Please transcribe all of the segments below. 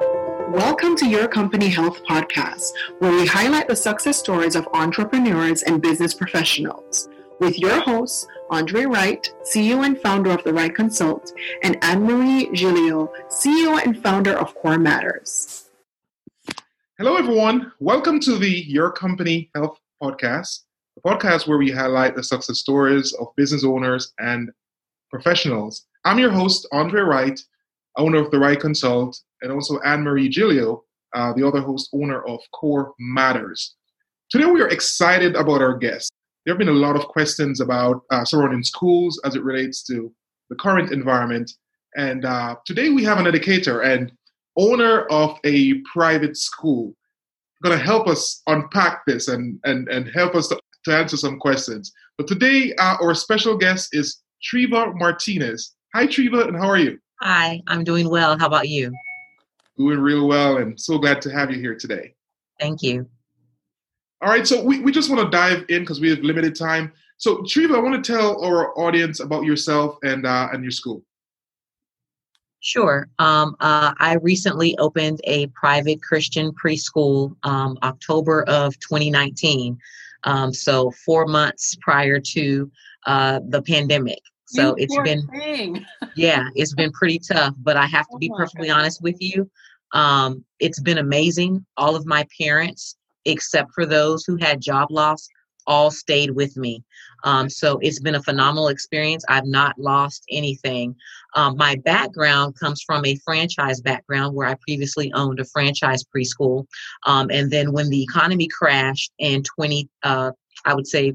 Welcome to Your Company Health Podcast, where we highlight the success stories of entrepreneurs and business professionals. With your hosts, Andre Wright, CEO and founder of The Right Consult, and Anne Marie Gilio, CEO and founder of Core Matters. Hello, everyone. Welcome to the Your Company Health Podcast, the podcast where we highlight the success stories of business owners and professionals. I'm your host, Andre Wright, owner of The Right Consult, and also Anne Marie Gilio, uh, the other host, owner of Core Matters. Today, we are excited about our guest. There have been a lot of questions about uh, surrounding schools as it relates to the current environment. And uh, today, we have an educator and owner of a private school going to help us unpack this and, and, and help us to, to answer some questions. But today, uh, our special guest is Treva Martinez. Hi, Treva, and how are you? Hi, I'm doing well. How about you? Doing real well, and so glad to have you here today. Thank you. All right, so we, we just want to dive in because we have limited time. So, Treva, I want to tell our audience about yourself and uh, and your school. Sure. Um, uh, I recently opened a private Christian preschool um, October of 2019. Um, so four months prior to uh, the pandemic. So You it's been thing. yeah, it's been pretty tough. But I have to Oh be perfectly goodness. honest with you. Um, it's been amazing. All of my parents, except for those who had job loss, all stayed with me. Um, so it's been a phenomenal experience. I've not lost anything. Um, my background comes from a franchise background where I previously owned a franchise preschool. Um, and then when the economy crashed in 20, uh, I would say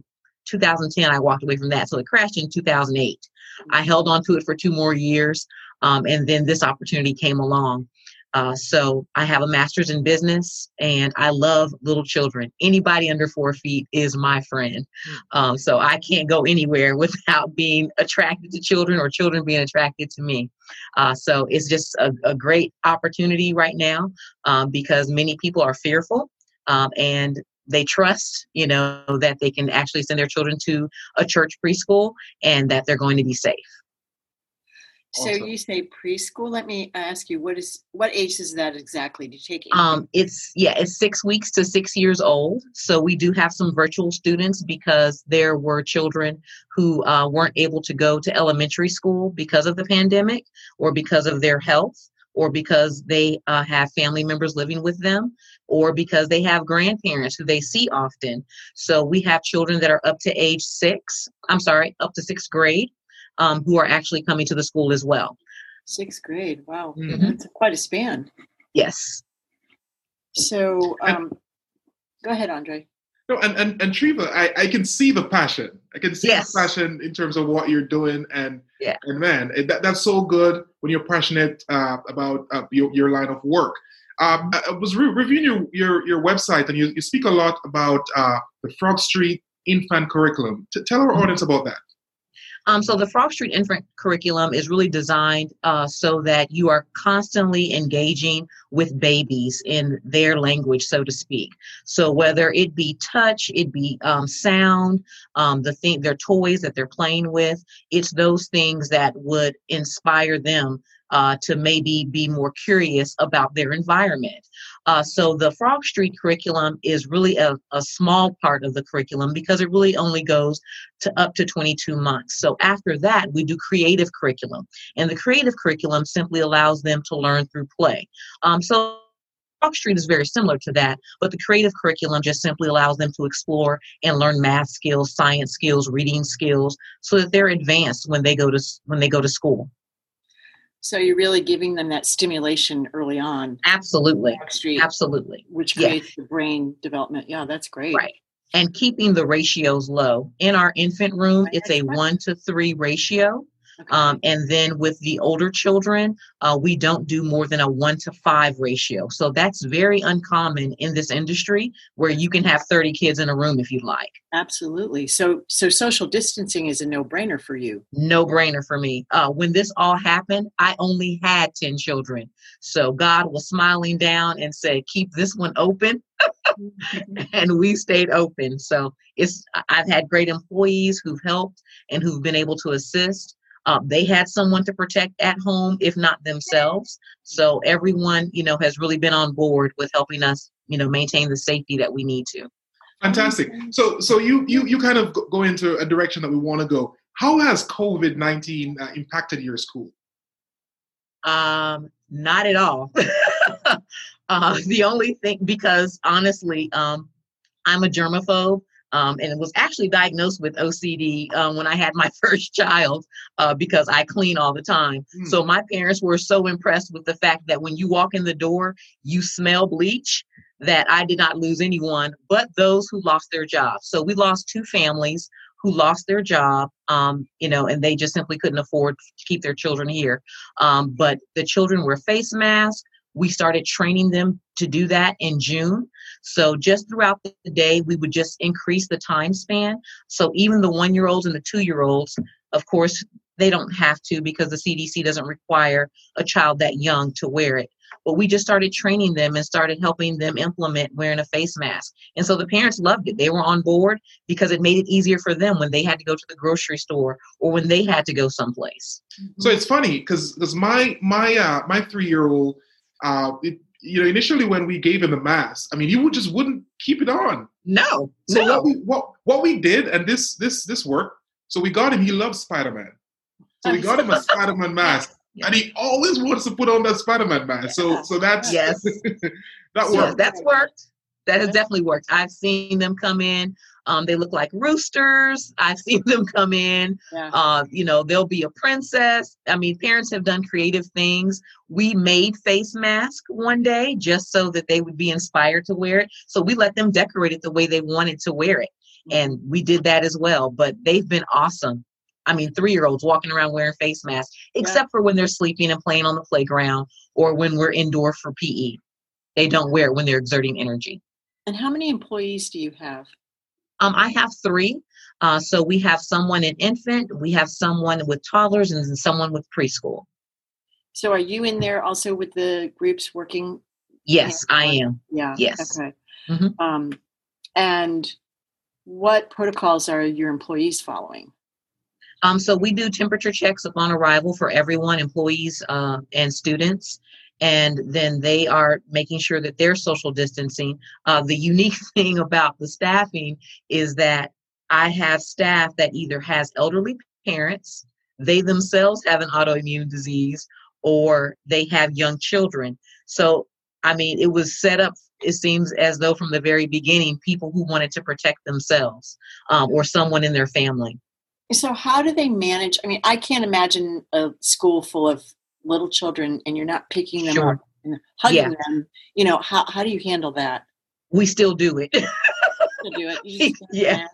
2010, I walked away from that. So it crashed in 2008. I held on to it for two more years. Um, and then this opportunity came along. Uh, so I have a master's in business and I love little children. Anybody under four feet is my friend. Um, so I can't go anywhere without being attracted to children or children being attracted to me. Uh, so it's just a, a great opportunity right now um, because many people are fearful um, and they trust, you know, that they can actually send their children to a church preschool and that they're going to be safe. So Awesome. you say preschool. Let me ask you, what is what age is that exactly? Do you take? Um, it's yeah, it's six weeks to six years old. So we do have some virtual students because there were children who uh, weren't able to go to elementary school because of the pandemic, or because of their health, or because they uh, have family members living with them, or because they have grandparents who they see often. So we have children that are up to age six. I'm sorry, up to sixth grade, um, who are actually coming to the school as well. Sixth grade. Wow, Mhm. that's quite a span. Yes. So, um, go ahead, Andre. No, and and and Treva, I, I can see the passion. I can see Yes. the passion in terms of what you're doing, and Yeah. and man, it, that, that's so good when you're passionate uh, about uh, your your line of work. Um, I was re- reviewing your, your your website, and you, you speak a lot about uh, the Frog Street infant curriculum. T- tell our audience about that. Um, so the Frog Street Infant Curriculum is really designed uh, so that you are constantly engaging with babies in their language, so to speak. So whether it be touch, it be um, sound, um, the thing, their toys that they're playing with, it's those things that would inspire them uh, to maybe be more curious about their environment. Uh, so the Frog Street curriculum is really a, a small part of the curriculum because it really only goes to up to 22 months. So after that, we do creative curriculum. And the creative curriculum simply allows them to learn through play. Um, so Frog Street is very similar to that, but the creative curriculum just simply allows them to explore and learn math skills, science skills, reading skills, so that they're advanced when they go to when they go to school. So you're really giving them that stimulation early on, Absolutely, Street, absolutely. which creates the brain development. Yeah, that's great. Right. And keeping the ratios low. In our infant room, it's a one to three ratio. Okay. Um, and then with the older children, uh, we don't do more than a one to five ratio. So that's very uncommon in this industry where you can have 30 kids in a room if you'd like. Absolutely. So, so social distancing is a no-brainer for you. No brainer for me. Uh, when this all happened, I only had 10 children. So God was smiling down and said, keep this one open. and we stayed open. So it's I've had great employees who've helped and who've been able to assist. Uh, they had someone to protect at home, if not themselves. So everyone, you know, has really been on board with helping us, you know, maintain the safety that we need to. Fantastic. So, so you you you kind of go into a direction that we want to go. How has COVID nineteen uh, impacted your school? Um, not at all. uh, the only thing, because honestly, um, I'm a germaphobe. Um, and was actually diagnosed with OCD um, when I had my first child uh, because I clean all the time. Mm. So my parents were so impressed with the fact that when you walk in the door, you smell bleach. That I did not lose anyone, but those who lost their jobs. So we lost two families who lost their job, um, you know, and they just simply couldn't afford to keep their children here. Um, but the children wear face masks. We started training them to do that in June. So just throughout the day, we would just increase the time span. So even the one year olds and the two year olds, of course, they don't have to because the CDC doesn't require a child that young to wear it. But we just started training them and started helping them implement wearing a face mask. And so the parents loved it. They were on board because it made it easier for them when they had to go to the grocery store or when they had to go someplace. So it's funny because my my uh, my three year old uh, you know, initially when we gave him the mask, I mean, he would just wouldn't keep it on. No. So no. what we what what we did, and this this this worked. So we got him. He loves Spider Man. So we got him a Spider Man mask, and he always wants to put on that Spider Man mask. So so that's yes, that worked. that's worked. That has definitely worked. I've seen them come in. Um, they look like roosters. I've seen them come in. Yeah. Uh, you know, they'll be a princess. I mean, parents have done creative things. We made face masks one day just so that they would be inspired to wear it. So we let them decorate it the way they wanted to wear it. And we did that as well. But they've been awesome. I mean, three year olds walking around wearing face masks, except yeah. for when they're sleeping and playing on the playground or when we're indoor for PE. They don't wear it when they're exerting energy. And how many employees do you have? Um, I have three. Uh, so we have someone in infant, we have someone with toddlers, and someone with preschool. So are you in there also with the groups working? Yes, I am. Yeah. Yes. Okay. Mm-hmm. Um, and what protocols are your employees following? Um, so we do temperature checks upon arrival for everyone, employees uh, and students and then they are making sure that they're social distancing. Uh, the unique thing about the staffing is that I have staff that either has elderly parents, they themselves have an autoimmune disease, or they have young children. So, I mean, it was set up, it seems as though from the very beginning, people who wanted to protect themselves um, or someone in their family. So, how do they manage? I mean, I can't imagine a school full of little children and you're not picking them sure. up and hugging yeah. them, you know, how, how do you handle that? We still do it. do it. yeah,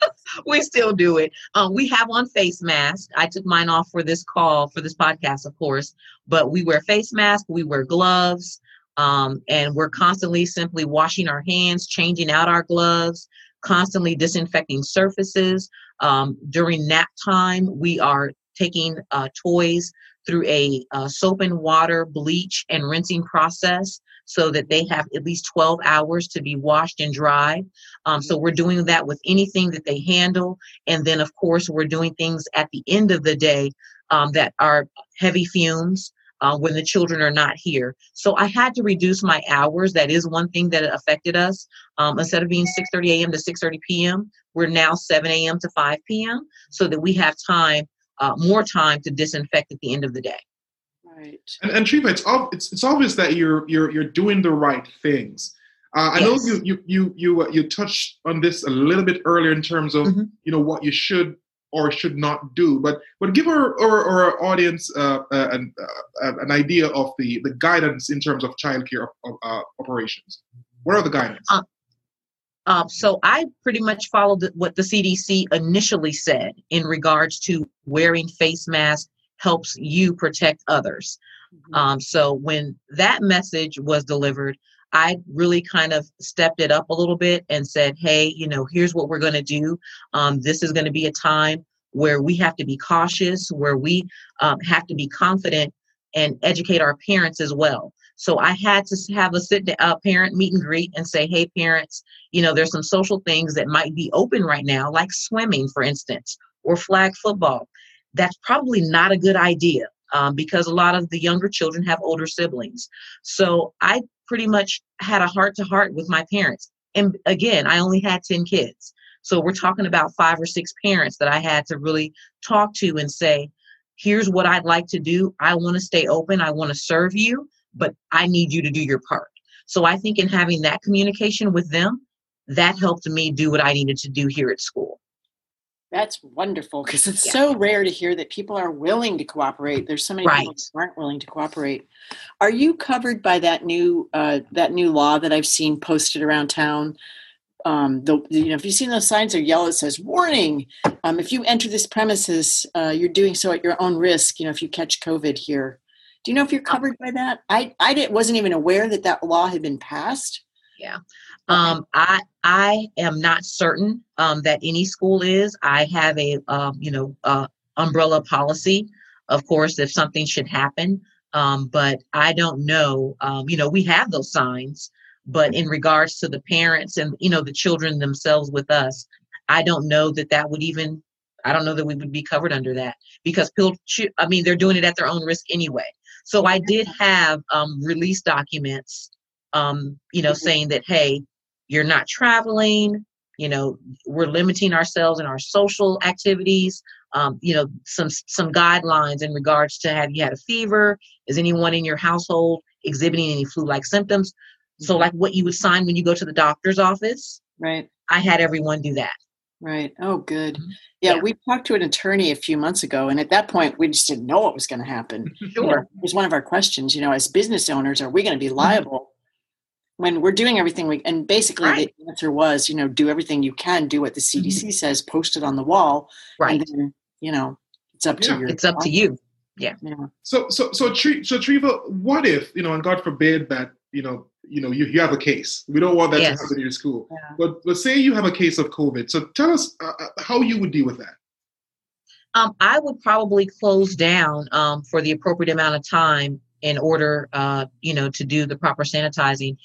we still do it. Um, we have on face masks. I took mine off for this call, for this podcast, of course, but we wear face masks, we wear gloves, um, and we're constantly simply washing our hands, changing out our gloves, constantly disinfecting surfaces. Um, during nap time, we are taking uh, toys through a uh, soap and water, bleach, and rinsing process so that they have at least 12 hours to be washed and dried. Um, so we're doing that with anything that they handle. And then, of course, we're doing things at the end of the day um, that are heavy fumes. Uh, when the children are not here. So I had to reduce my hours. That is one thing that affected us. Um, instead of being 6:30 a.m. to 6:30 p.m., we're now 7 a.m. to 5 p.m. so that we have time uh, more time to disinfect at the end of the day. Right. And, and Treva, it's, it's it's obvious that you're you're you're doing the right things. Uh, I yes. know you you you you uh, you touched on this a little bit earlier in terms of mm-hmm. you know what you should or should not do, but but give our our, our audience uh, uh an uh, an idea of the the guidance in terms of childcare uh, operations. What are the guidance? Um, so I pretty much followed what the CDC initially said in regards to wearing face masks helps you protect others. Mm-hmm. Um, so when that message was delivered, I really kind of stepped it up a little bit and said, hey, you know, here's what we're going to do. Um, this is going to be a time where we have to be cautious, where we um, have to be confident and educate our parents as well. So I had to have a sit a parent meet and greet and say, hey, parents, you know, there's some social things that might be open right now, like swimming, for instance, or flag football. that's probably not a good idea um, because a lot of the younger children have older siblings. So I pretty much had a heart to heart with my parents. And again, I only had 10 kids. So we're talking about five or six parents that I had to really talk to and say, here's what I'd like to do. I want to stay open. I want to serve you, but I need you to do your part. So I think in having that communication with them, that helped me do what I needed to do here at school. That's wonderful because it's yeah. so rare to hear that people are willing to cooperate. There's so many right. people who aren't willing to cooperate. Are you covered by that new uh, that new law that I've seen posted around town? Um, the, you know, if you've seen those signs, are yellow. It says "Warning: um, If you enter this premises, uh, you're doing so at your own risk. You know, if you catch COVID here. Do you know if you're uh covered by that? I I didn't, wasn't even aware that that law had been passed. Yeah. Um, I I am not certain um, that any school is. I have a um, you know uh, umbrella policy, of course, if something should happen. Um, but I don't know. Um, you know, we have those signs, but in regards to the parents and you know the children themselves with us, I don't know that that would even. I don't know that we would be covered under that because I mean they're doing it at their own risk anyway. So I did have um, release documents, um, you know, mm-hmm. saying that hey, you're not traveling you know we're limiting ourselves in our social activities um, you know some some guidelines in regards to have you had a fever is anyone in your household exhibiting any flu-like symptoms so mm-hmm. like what you would sign when you go to the doctor's office right i had everyone do that right oh good mm-hmm. yeah, yeah, we talked to an attorney a few months ago and at that point we just didn't know what was going to happen sure you know, it was one of our questions you know as business owners are we going to be mm-hmm. liable when we're doing everything we and basically right. the answer was you know do everything you can do what the cdc mm-hmm. says post it on the wall right and then you know it's up yeah. to you it's up to you yeah yeah so so so so Treva, what if you know and god forbid that you know you know you, you have a case. We don't want that yes. to happen in your school. Yeah. but but say you have a case of covid. So tell us uh, uh how you would deal with that. Um, I would probably close down um, for the appropriate amount of time in order, uh, you know, to do the proper sanitizing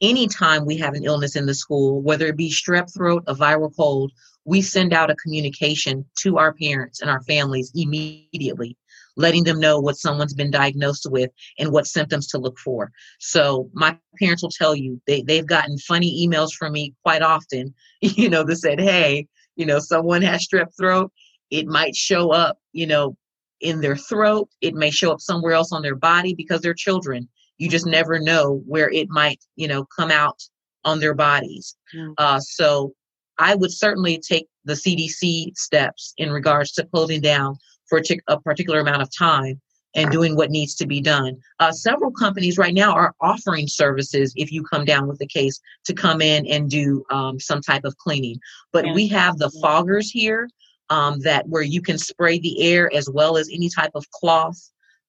anytime we have an illness in the school, whether it be strep throat, a viral cold, we send out a communication to our parents and our families immediately, letting them know what someone's been diagnosed with and what symptoms to look for. So my parents will tell you they, they've gotten funny emails from me quite often, you know, that said, hey, you know, someone has strep throat. It might show up, you know, in their throat. It may show up somewhere else on their body because they're children you just never know where it might you know come out on their bodies mm. uh, so i would certainly take the cdc steps in regards to closing down for a particular amount of time and doing what needs to be done. Uh, several companies right now are offering services if you come down with a case to come in and do um, some type of cleaning. But we have the foggers here um, that where you can spray the air as well as any type of cloth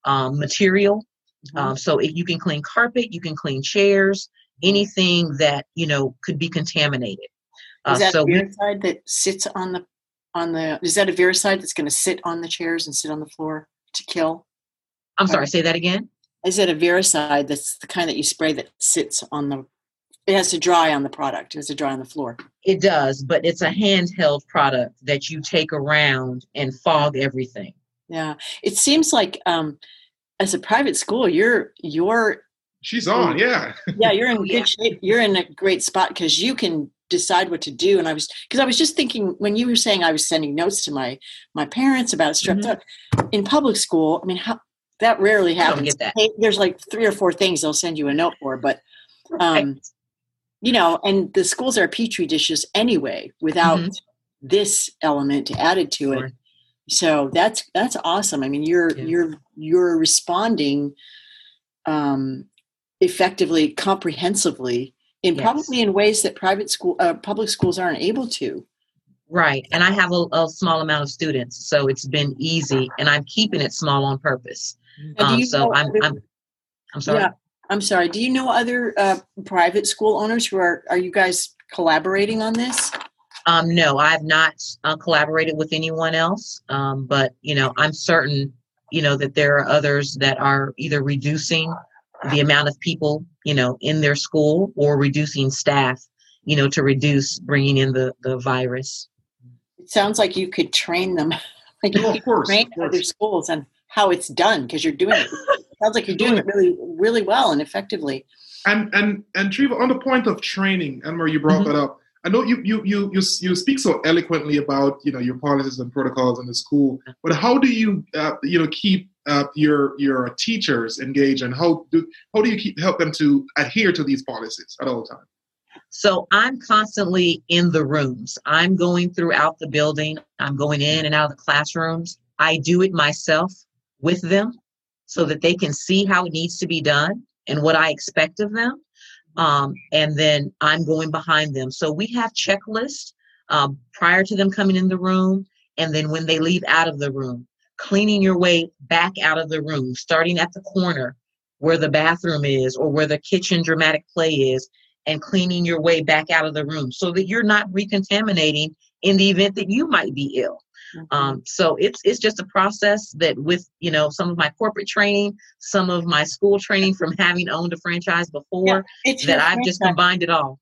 um, material Mm-hmm. Um, so if you can clean carpet, you can clean chairs, anything that you know could be contaminated. Uh, is that so virucide that sits on the on the? Is that a virucide that's going to sit on the chairs and sit on the floor to kill? I'm sorry. Say that again. Is it a virucide that's the kind that you spray that sits on the? It has to dry on the product. It has to dry on the floor. It does, but it's a handheld product that you take around and fog everything. Yeah, it seems like um, as a private school, you're you're she's on, yeah. yeah, you're in good yeah. shape. You're in a great spot because you can decide what to do. And I was because I was just thinking when you were saying I was sending notes to my my parents about strep mm-hmm. in public school. I mean, how that rarely happens. That. There's like three or four things they'll send you a note for, but um, right. you know, and the schools are petri dishes anyway without mm-hmm. this element added to sure. it so that's that's awesome i mean you're yeah. you're you're responding um effectively comprehensively in yes. probably in ways that private school uh, public schools aren't able to. Right and i have a, a, small amount of students so it's been easy and i'm keeping it small on purpose. Um, so I'm, I'm i'm sorry? Yeah, i'm sorry do you know other uh, private school owners who are are you guys collaborating on this? Um, no, I've not uh, collaborated with anyone else, um, but you know, I'm certain, you know, that there are others that are either reducing the amount of people, you know, in their school or reducing staff, you know, to reduce bringing in the the virus. It sounds like you could train them Like oh, of course, train of course. other schools and how it's done because you're doing it. it. Sounds like you're doing it really, really well and effectively. And and and Treva, on the point of training, and where you brought mm-hmm. that up, I know you, you you you you speak so eloquently about you know your policies and protocols in the school, but how do you uh, you know keep uh, your your teachers engage and how do how do you keep help them to adhere to these policies at all times? So I'm constantly in the rooms. I'm going throughout the building. I'm going in and out of the classrooms. I do it myself with them so that they can see how it needs to be done and what I expect of them um, and then I'm going behind them. So we have checklists um, prior to them coming in the room, and then when they leave out of the room, cleaning your way back out of the room, starting at the corner where the bathroom is or where the kitchen dramatic play is, and cleaning your way back out of the room so that you're not recontaminating in the event that you might be ill. Mm-hmm. Um, so it's it's just a process that with you know some of my corporate training, some of my school training from having owned a franchise before, yeah, that I've franchise. just combined it all.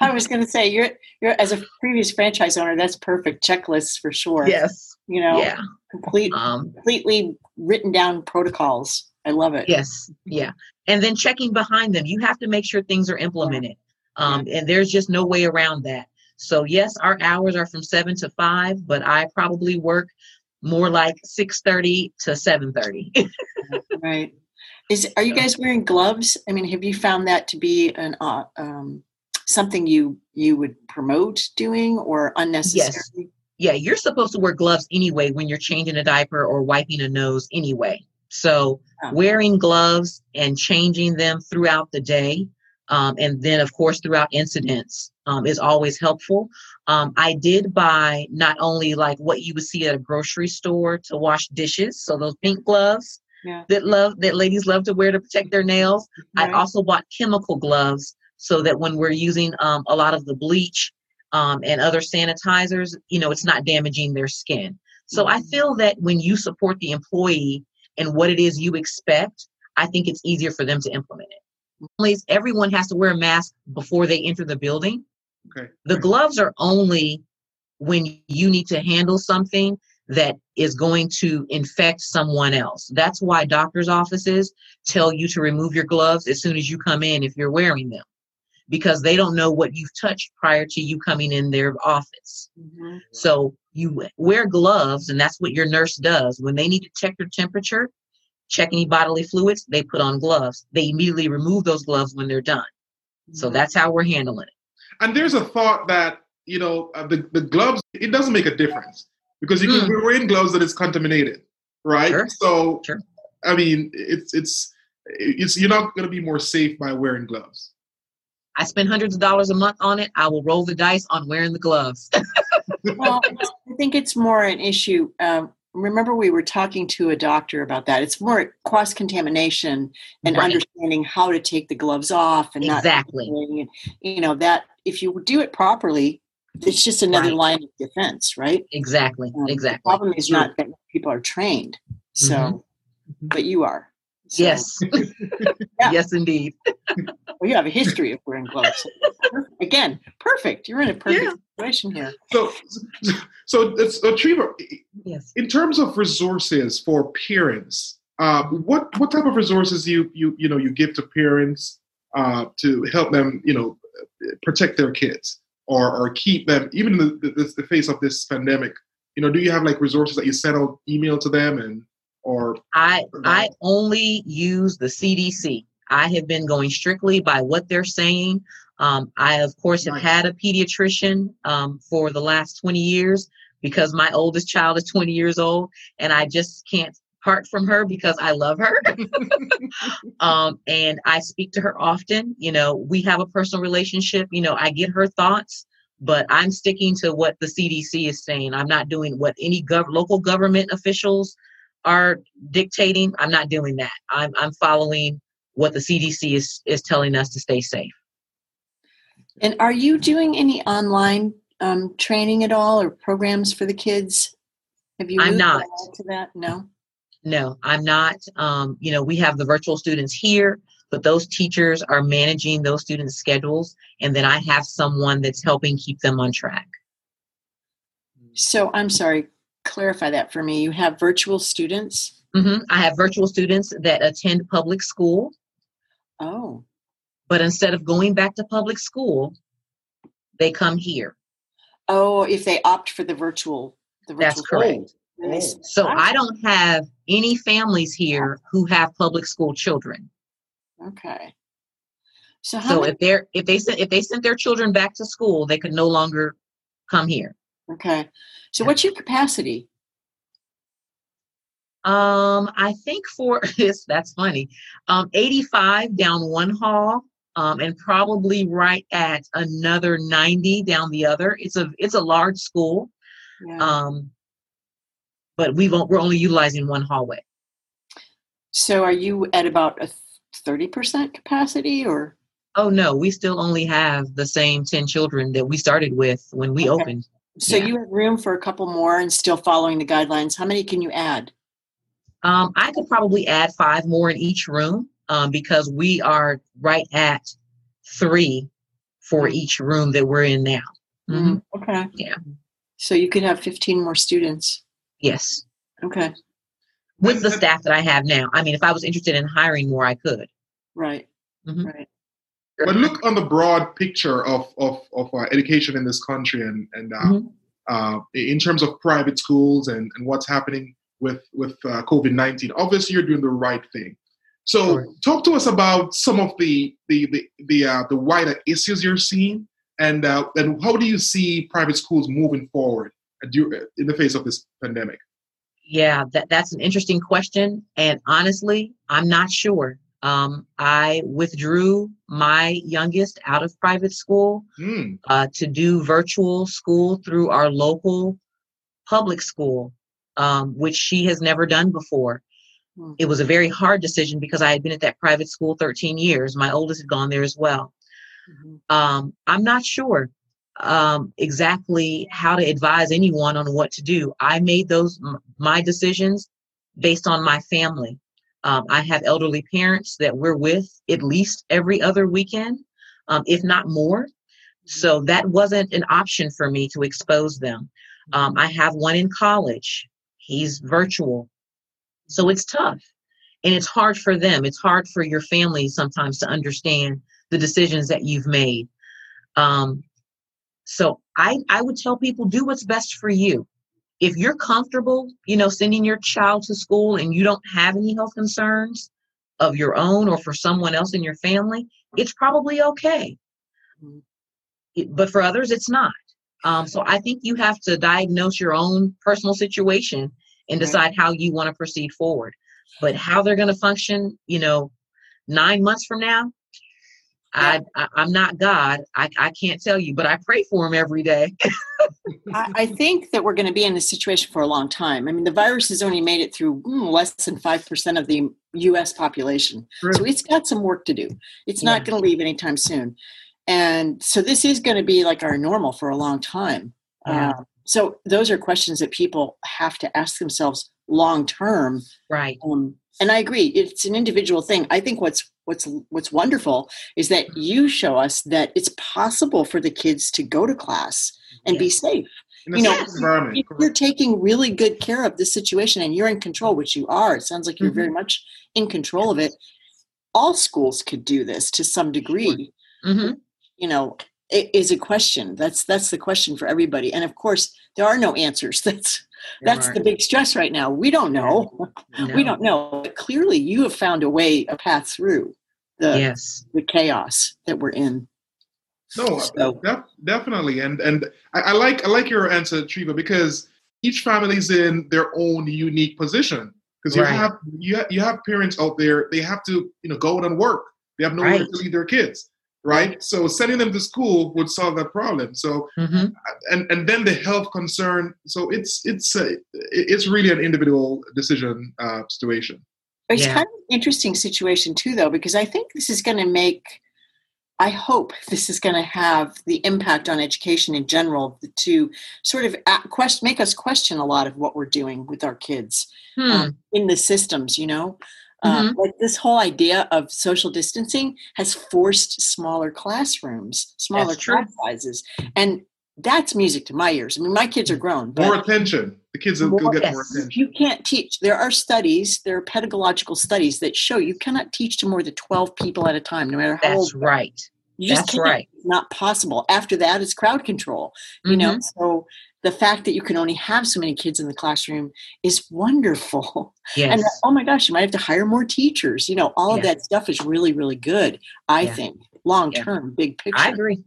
I was going to say you're you're as a previous franchise owner, that's perfect checklists for sure. Yes, you know, yeah, complete, um, completely written down protocols. I love it. Yes, yeah, and then checking behind them. You have to make sure things are implemented, um, and there's just no way around that. So yes, our hours are from seven to five, but I probably work more like six thirty to seven thirty. right. Is are you guys wearing gloves? I mean, have you found that to be an uh, um, something you you would promote doing or unnecessary? Yes. Yeah, you're supposed to wear gloves anyway when you're changing a diaper or wiping a nose anyway. So oh. wearing gloves and changing them throughout the day um, and then, of course, throughout incidents um, is always helpful. Um, I did buy not only like what you would see at a grocery store to wash dishes, so those pink gloves yeah. that love that ladies love to wear to protect their nails. Right. I also bought chemical gloves so that when we're using um, a lot of the bleach um, and other sanitizers, you know, it's not damaging their skin. So mm-hmm. I feel that when you support the employee and what it is you expect, I think it's easier for them to implement it Please, everyone has to wear a mask before they enter the building. Okay. The gloves are only when you need to handle something that is going to infect someone else. That's why doctors' offices tell you to remove your gloves as soon as you come in if you're wearing them because they don't know what you've touched prior to you coming in their office. Mm-hmm. So you wear gloves, and that's what your nurse does. When they need to check your temperature, check any bodily fluids, they put on gloves. They immediately remove those gloves when they're done. So mm-hmm. that's how we're handling it. And there's a thought that, you know, uh, the, the gloves, it doesn't make a difference because you can mm. be wearing gloves that is contaminated, right? Sure. So, sure. I mean, it's, it's, it's, you're not going to be more safe by wearing gloves. I spend hundreds of dollars a month on it. I will roll the dice on wearing the gloves. well, I think it's more an issue. Um, remember we were talking to a doctor about that it's more cross contamination and right. understanding how to take the gloves off and exactly and, you know that if you do it properly it's just another right. line of defense right exactly um, exactly the problem is not that people are trained so mm-hmm. but you are so. yes yeah. yes indeed well you have a history of wearing gloves again perfect you're in a perfect yeah. situation here so so it's uh, Treva, yes in terms of resources for parents uh, what what type of resources you you you know you give to parents uh, to help them you know protect their kids or or keep them even in the, the, the face of this pandemic you know do you have like resources that you send out email to them and or i i only use the cdc i have been going strictly by what they're saying um, I, of course, have had a pediatrician um, for the last 20 years because my oldest child is 20 years old and I just can't part from her because I love her. um, and I speak to her often. You know, we have a personal relationship. You know, I get her thoughts, but I'm sticking to what the CDC is saying. I'm not doing what any gov- local government officials are dictating. I'm not doing that. I'm, I'm following what the CDC is, is telling us to stay safe. And are you doing any online um, training at all or programs for the kids? Have you? I'm not to that. No. No, I'm not. Um, you know, we have the virtual students here, but those teachers are managing those students' schedules, and then I have someone that's helping keep them on track. So I'm sorry. Clarify that for me. You have virtual students. Mm-hmm. I have virtual students that attend public school. Oh. But instead of going back to public school, they come here. Oh, if they opt for the virtual, the virtual. That's correct. Oh. So I don't have any families here who have public school children. Okay. So, so many, if they're if they sent if they sent their children back to school, they could no longer come here. Okay. So what's your capacity? Um, I think for this that's funny. Um, 85 down one hall, um, and probably right at another 90 down the other. It's a it's a large school. Yeah. Um, but we won't we're only utilizing one hallway. So are you at about a 30% capacity or Oh no, we still only have the same 10 children that we started with when we Okay. opened. So Yeah. you have room for a couple more and still following the guidelines? How many can you add? Um, I could probably add five more in each room um, because we are right at three for each room that we're in now. Mhm. Okay. Yeah. So you could have 15 more students. Yes, Okay. with the staff that I have now. I mean, if I was interested in hiring more, I could. Right. Mhm. Right. But look on the broad picture of of, of uh, education in this country, and and uh, Mhm. uh, in terms of private schools and, and what's happening with with uh, COVID nineteen. Obviously, you're doing the right thing. So, Sure. talk to us about some of the the the the, uh, the wider issues you're seeing, and uh, and how do you see private schools moving forward dur- in the face of this pandemic? Yeah, that, that's an interesting question. And honestly, I'm not sure. Um, I withdrew my youngest out of private school Hmm. uh, to do virtual school through our local public school, um, which she has never done before. Hmm. It was a very hard decision because I had been at that private school 13 years. My oldest had gone there as well. Mhm. Um, I'm not sure um, exactly how to advise anyone on what to do. I made those m- my decisions based on my family. Um, I have elderly parents that we're with at least every other weekend, um, if not more. So that wasn't an option for me to expose them. Um, I have one in college. He's virtual. So it's tough. And it's hard for them. It's hard for your family sometimes to understand the decisions that you've made. Um, so I, I would tell people do what's best for you. If you're comfortable, you know, sending your child to school and you don't have any health concerns of your own or for someone else in your family, it's probably okay. But for others, it's not. Um, so I think you have to diagnose your own personal situation and decide how you want to proceed forward. But how they're going to function, you know, nine months from now, I, I I'm not God. I I can't tell you, but I pray for him every day. I, I think that we're going to be in this situation for a long time. I mean, the virus has only made it through mm, less than 5% of the U.S. population. So it's got some work to do. It's not going to leave anytime soon. And so this is going to be like our normal for a long time. Yeah. Uh, so those are questions that people have to ask themselves long term. Right. Um, and I agree, it's an individual thing. I think what's what's what's wonderful is that you show us that it's possible for the kids to go to class and be safe. In you know if you're taking really good care of this situation and you're in control, which you are, it sounds like you're Mhm. very much in control of it. All schools could do this to some degree. hmm You know, it is a question. That's that's the question for everybody. And of course, there are no answers. That's that's the big stress right now. We don't know. We don't know. But clearly, you have found a way, a path through the Yes. the chaos that we're in. No, uh, So- def- definitely, and and I, I like I like your answer, Treva, because each family's in their own unique position. Because you Right. have you have, you have parents out there, they have to you know go out and work. They have nowhere Right. to leave their kids, right? So sending them to school would solve that problem. So hmm and and then the health concern. So it's it's a, it's really an individual decision uh, situation. It's Yeah. kind of an interesting situation too, though, because I think this is going to make. I hope this is going to have the impact on education in general to sort of a- quest, make us question a lot of what we're doing with our kids Hmm. um, in the systems. You know, uh, like this whole idea of social distancing has forced smaller classrooms, smaller class sizes, and that's music to my ears. I mean, my kids are grown, but More attention. the kids will, will get yes. more attention. You can't teach. There are studies, there are pedagogical studies that show you cannot teach to more than 12 people at a time, no matter how That's old. right. You just That's can't. right. It's not possible. After that, it's crowd control. You know, Mhm. so the fact that you can only have so many kids in the classroom is wonderful. Yes. And oh my gosh, you might have to hire more teachers. You know, all of that stuff is really, really good. I Yeah. think long Yeah. term, big picture. I agree.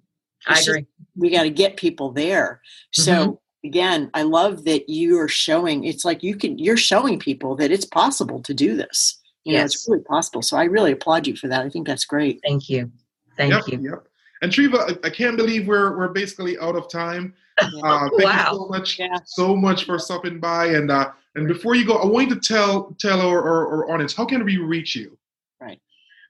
I It's just- agree. we got to get people there. So Mm-hmm. again, I love that you are showing. It's like you can. You're showing people that it's possible to do this. You know, it's really possible. So I really applaud you for that. I think that's great. Thank you. Thank yep, you. Yep. And Treva, I, I can't believe we're we're basically out of time. Uh, thank Wow. you so much, Yeah. so much for stopping by. And uh, and before you go, I want you to tell tell our, our, our audience how can we reach you?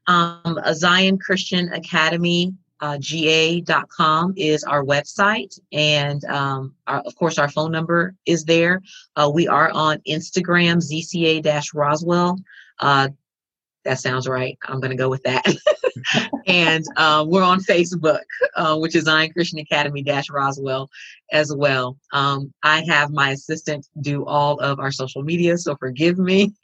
Um, a Zion Christian Academy, uh, ga.com is our website. And um, our, of course, our phone number is there. Uh, we are on Instagram, ZCA Roswell. Uh, that sounds right. I'm going to go with that. and uh, we're on Facebook, uh, which is Zion Christian Academy dash Roswell as well. Um, I have my assistant do all of our social media, so forgive me.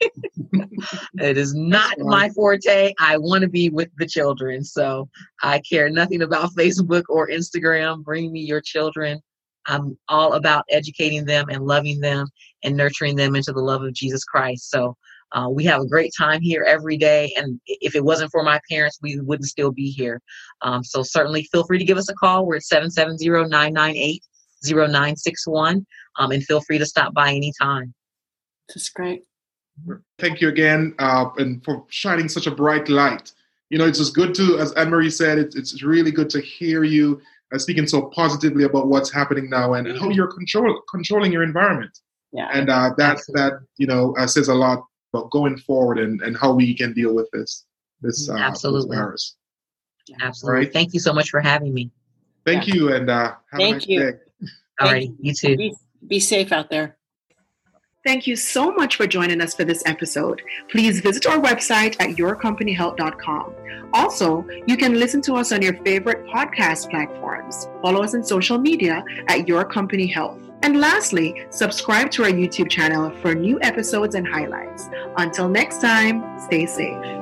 it is not my forte. I want to be with the children, so I care nothing about Facebook or Instagram. Bring me your children. I'm all about educating them and loving them and nurturing them into the love of Jesus Christ. So uh, we have a great time here every day. And if it wasn't for my parents, we wouldn't still be here. Um, so certainly feel free to give us a call. We're at 770-998-0961. Um, and feel free to stop by anytime. That's great. Thank you again, uh, and for shining such a bright light. You know, it's just good to, as Anne Marie said, it's, it's really good to hear you uh, speaking so positively about what's happening now and, and how you're control, controlling your environment. Yeah. And uh, that Absolutely. that you know uh, says a lot about going forward and, and how we can deal with this this, uh, this Absolutely. virus. Absolutely. Right. Thank you so much for having me. Thank Yeah. you, and uh, have Thank a nice you. day. All Thank right. You too. Be, be safe out there. Thank you so much for joining us for this episode. Please visit our website at yourcompanyhealth.com. Also, you can listen to us on your favorite podcast platforms. Follow us on social media at Your Company Health. And lastly, subscribe to our YouTube channel for new episodes and highlights. Until next time, stay safe.